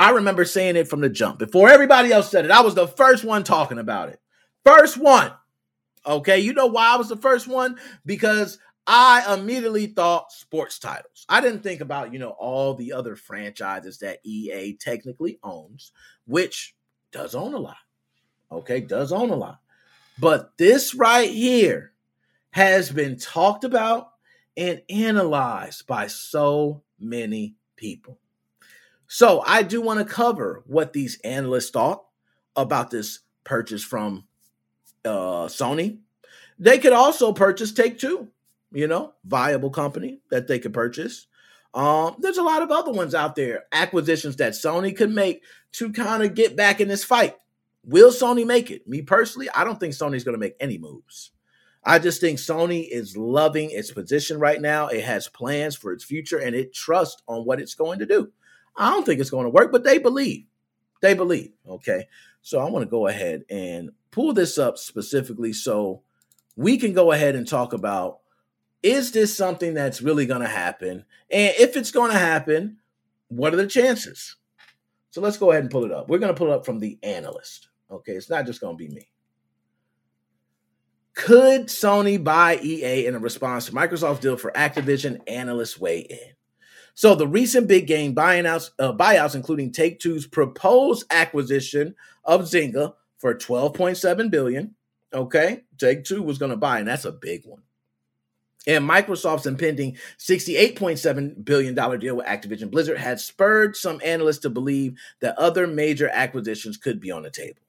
I remember saying it from the jump. Before everybody else said it, I was the first one talking about it. First one. Okay, you know why I was the first one? Because I immediately thought sports titles. I didn't think about, you know, all the other franchises that EA technically owns, which does own a lot. Okay, does own a lot. But this right here has been talked about and analyzed by so many people. So I do want to cover what these analysts thought about this purchase from uh, Sony. They could also purchase Take Two, you know, viable company that they could purchase. Um, there's a lot of other ones out there, acquisitions that Sony could make to kind of get back in this fight. Will Sony make it? Me personally, I don't think Sony's going to make any moves. I just think Sony is loving its position right now. It has plans for its future and it trusts on what it's going to do. I don't think it's going to work, but they believe. They believe. Okay. So I want to go ahead and pull this up specifically so we can go ahead and talk about is this something that's really going to happen? And if it's going to happen, what are the chances? So let's go ahead and pull it up. We're going to pull it up from the analyst. Okay. It's not just going to be me. Could Sony buy EA in a response to Microsoft's deal for Activision? Analysts weigh in. So the recent big game buyouts, uh, buyouts, including Take Two's proposed acquisition of Zynga for 12.7 billion. Okay, Take Two was going to buy, and that's a big one. And Microsoft's impending $68.7 billion deal with Activision Blizzard had spurred some analysts to believe that other major acquisitions could be on the table.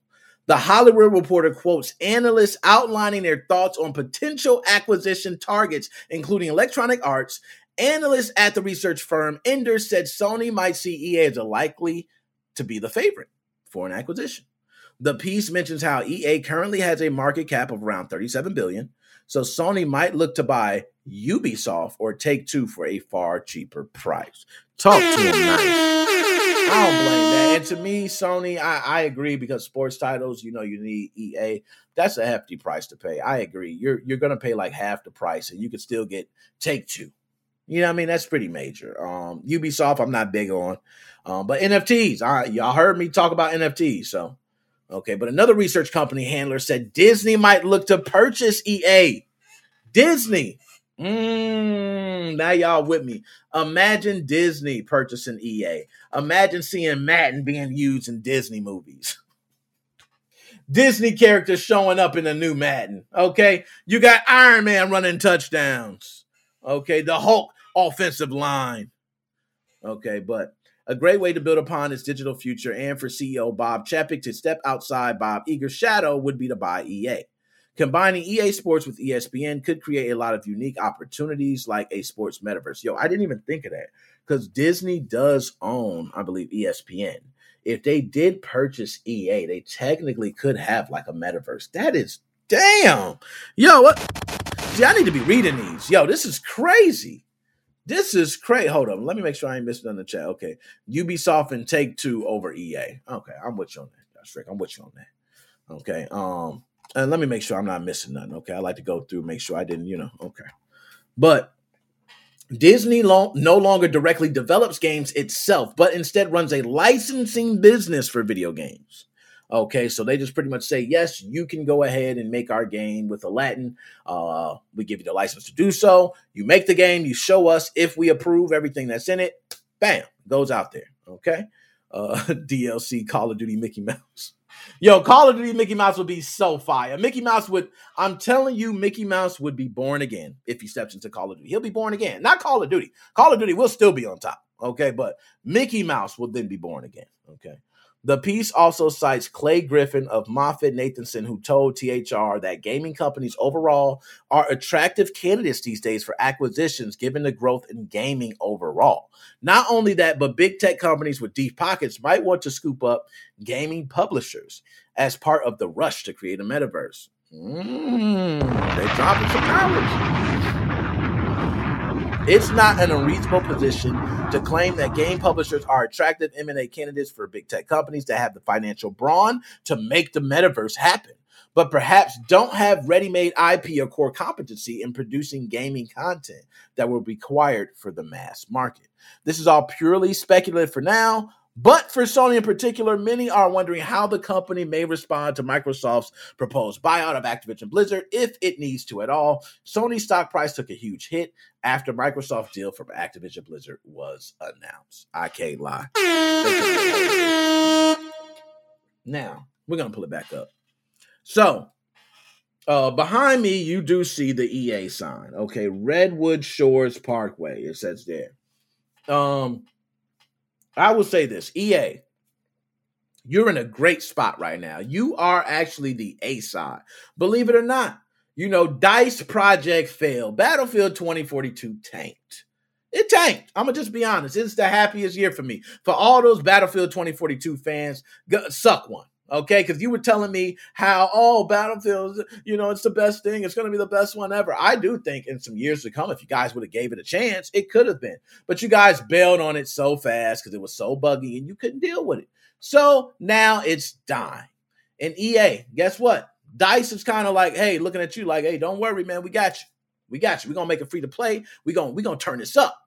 The Hollywood Reporter quotes analysts outlining their thoughts on potential acquisition targets, including Electronic Arts. Analysts at the research firm Ender said Sony might see EA as a likely to be the favorite for an acquisition. The piece mentions how EA currently has a market cap of around 37 billion, so Sony might look to buy Ubisoft or Take Two for a far cheaper price. Talk to him. I don't blame that. And to me, Sony, I, I agree because sports titles, you know, you need EA. That's a hefty price to pay. I agree. You're you're gonna pay like half the price, and you could still get Take Two. You know, I mean, that's pretty major. Um, Ubisoft, I'm not big on, um, but NFTs. I, y'all heard me talk about NFTs, so okay. But another research company handler said Disney might look to purchase EA. Disney. Mm, now y'all with me. Imagine Disney purchasing EA. Imagine seeing Madden being used in Disney movies. Disney characters showing up in a new Madden. Okay. You got Iron Man running touchdowns. Okay. The Hulk offensive line. Okay. But a great way to build upon its digital future and for CEO Bob Chapek to step outside Bob Iger's shadow would be to buy EA. Combining EA Sports with ESPN could create a lot of unique opportunities like a sports metaverse. Yo, I didn't even think of that because Disney does own, I believe, ESPN. If they did purchase EA, they technically could have like a metaverse. That is damn. Yo, what? See, I need to be reading these. Yo, this is crazy. This is crazy. Hold on. Let me make sure I ain't missing on the chat. Okay. Ubisoft and Take Two over EA. Okay. I'm with you on that. That's right. I'm with you on that. Okay. Um, and let me make sure I'm not missing nothing. Okay, I like to go through, make sure I didn't, you know. Okay, but Disney lo- no longer directly develops games itself, but instead runs a licensing business for video games. Okay, so they just pretty much say, yes, you can go ahead and make our game with Aladdin. Uh, we give you the license to do so. You make the game, you show us if we approve everything that's in it. Bam, goes out there. Okay, uh, DLC Call of Duty Mickey Mouse. Yo, Call of Duty Mickey Mouse would be so fire. Mickey Mouse would, I'm telling you, Mickey Mouse would be born again if he steps into Call of Duty. He'll be born again. Not Call of Duty. Call of Duty will still be on top. Okay. But Mickey Mouse will then be born again. Okay. The piece also cites Clay Griffin of MoffettNathanson, who told THR that gaming companies overall are attractive candidates these days for acquisitions given the growth in gaming overall. Not only that, but big tech companies with deep pockets might want to scoop up gaming publishers as part of the rush to create a metaverse. Mm, they dropping some knowledge. It's not an unreasonable position to claim that game publishers are attractive M&A candidates for big tech companies that have the financial brawn to make the metaverse happen, but perhaps don't have ready-made IP or core competency in producing gaming content that will be required for the mass market. This is all purely speculative for now, But for Sony in particular, many are wondering how the company may respond to Microsoft's proposed buyout of Activision Blizzard if it needs to at all. Sony's stock price took a huge hit after Microsoft's deal for Activision Blizzard was announced. I can't lie. Now, we're going to pull it back up. So, uh, behind me, you do see the EA sign. Okay, Redwood Shores Parkway. It says there. Um, I will say this EA, you're in a great spot right now. You are actually the A side. Believe it or not, you know, DICE project failed. Battlefield 2042 tanked. It tanked. I'm gonna just be honest. It's the happiest year for me. For all those Battlefield 2042 fans, suck one. Okay, because you were telling me how oh Battlefield, you know, it's the best thing. It's going to be the best one ever. I do think in some years to come, if you guys would have gave it a chance, it could have been. But you guys bailed on it so fast because it was so buggy and you couldn't deal with it. So now it's dying. And EA, guess what? Dice is kind of like, hey, looking at you like, hey, don't worry, man, we got you. We got you. We're gonna make it free to play. We're gonna we're gonna turn this up.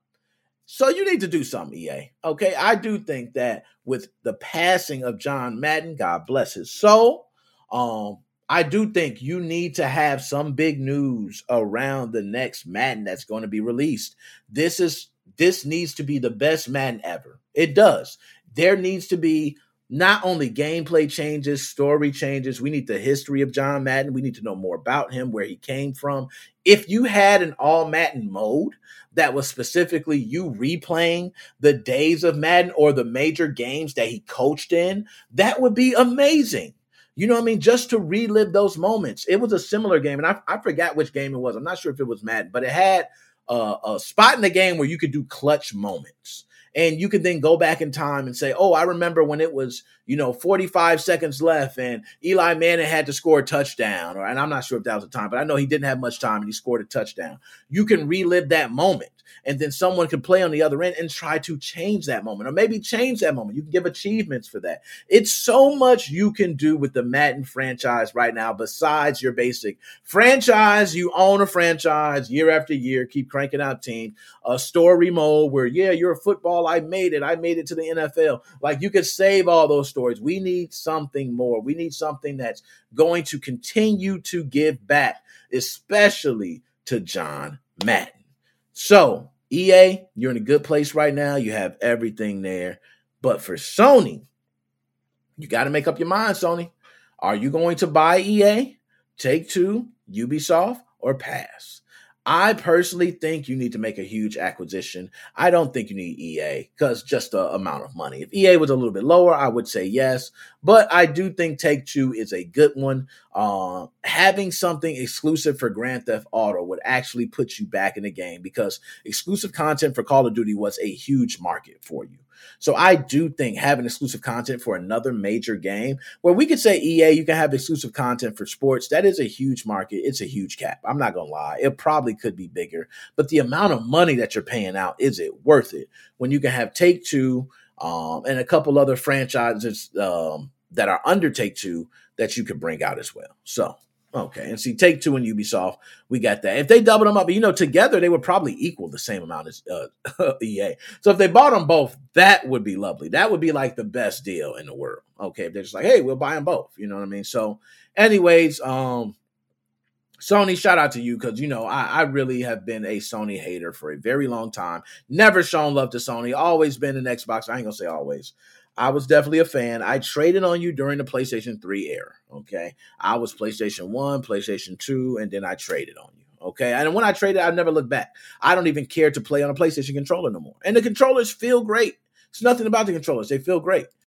So you need to do something, EA. Okay. I do think that with the passing of John Madden, God bless his soul, um, I do think you need to have some big news around the next Madden that's going to be released. This is this needs to be the best Madden ever. It does. There needs to be not only gameplay changes, story changes. We need the history of John Madden. We need to know more about him, where he came from. If you had an all Madden mode that was specifically you replaying the days of Madden or the major games that he coached in, that would be amazing. You know what I mean? Just to relive those moments. It was a similar game, and I, I forgot which game it was. I'm not sure if it was Madden, but it had a, a spot in the game where you could do clutch moments and you can then go back in time and say, "Oh, I remember when it was, you know, 45 seconds left and Eli Manning had to score a touchdown." Or and I'm not sure if that was the time, but I know he didn't have much time and he scored a touchdown. You can relive that moment and then someone can play on the other end and try to change that moment or maybe change that moment. You can give achievements for that. It's so much you can do with the Madden franchise right now besides your basic franchise. You own a franchise year after year, keep cranking out teams, a story mode where, yeah, you're a football. I made it. I made it to the NFL. Like you could save all those stories. We need something more. We need something that's going to continue to give back, especially to John Madden. So, EA, you're in a good place right now. You have everything there. But for Sony, you got to make up your mind, Sony. Are you going to buy EA, Take Two, Ubisoft, or pass? I personally think you need to make a huge acquisition. I don't think you need EA because just the amount of money. If EA was a little bit lower, I would say yes. But I do think Take Two is a good one. Uh, having something exclusive for Grand Theft Auto would actually put you back in the game because exclusive content for Call of Duty was a huge market for you. So I do think having exclusive content for another major game, where we could say EA, you can have exclusive content for sports, that is a huge market. It's a huge cap. I'm not gonna lie. It probably could be bigger, but the amount of money that you're paying out, is it worth it? When you can have Take Two um, and a couple other franchises um, that are under Take Two that you could bring out as well. So Okay, and see, Take Two and Ubisoft, we got that. If they double them up, you know, together they would probably equal the same amount as uh, EA. So if they bought them both, that would be lovely. That would be like the best deal in the world. Okay, if they're just like, hey, we'll buy them both. You know what I mean? So, anyways, um, Sony, shout out to you because you know I, I really have been a Sony hater for a very long time. Never shown love to Sony. Always been an Xbox. I ain't gonna say always. I was definitely a fan. I traded on you during the PlayStation 3 era. Okay. I was PlayStation 1, PlayStation 2, and then I traded on you. Okay. And when I traded, I never looked back. I don't even care to play on a PlayStation controller no more. And the controllers feel great. It's nothing about the controllers. They feel great.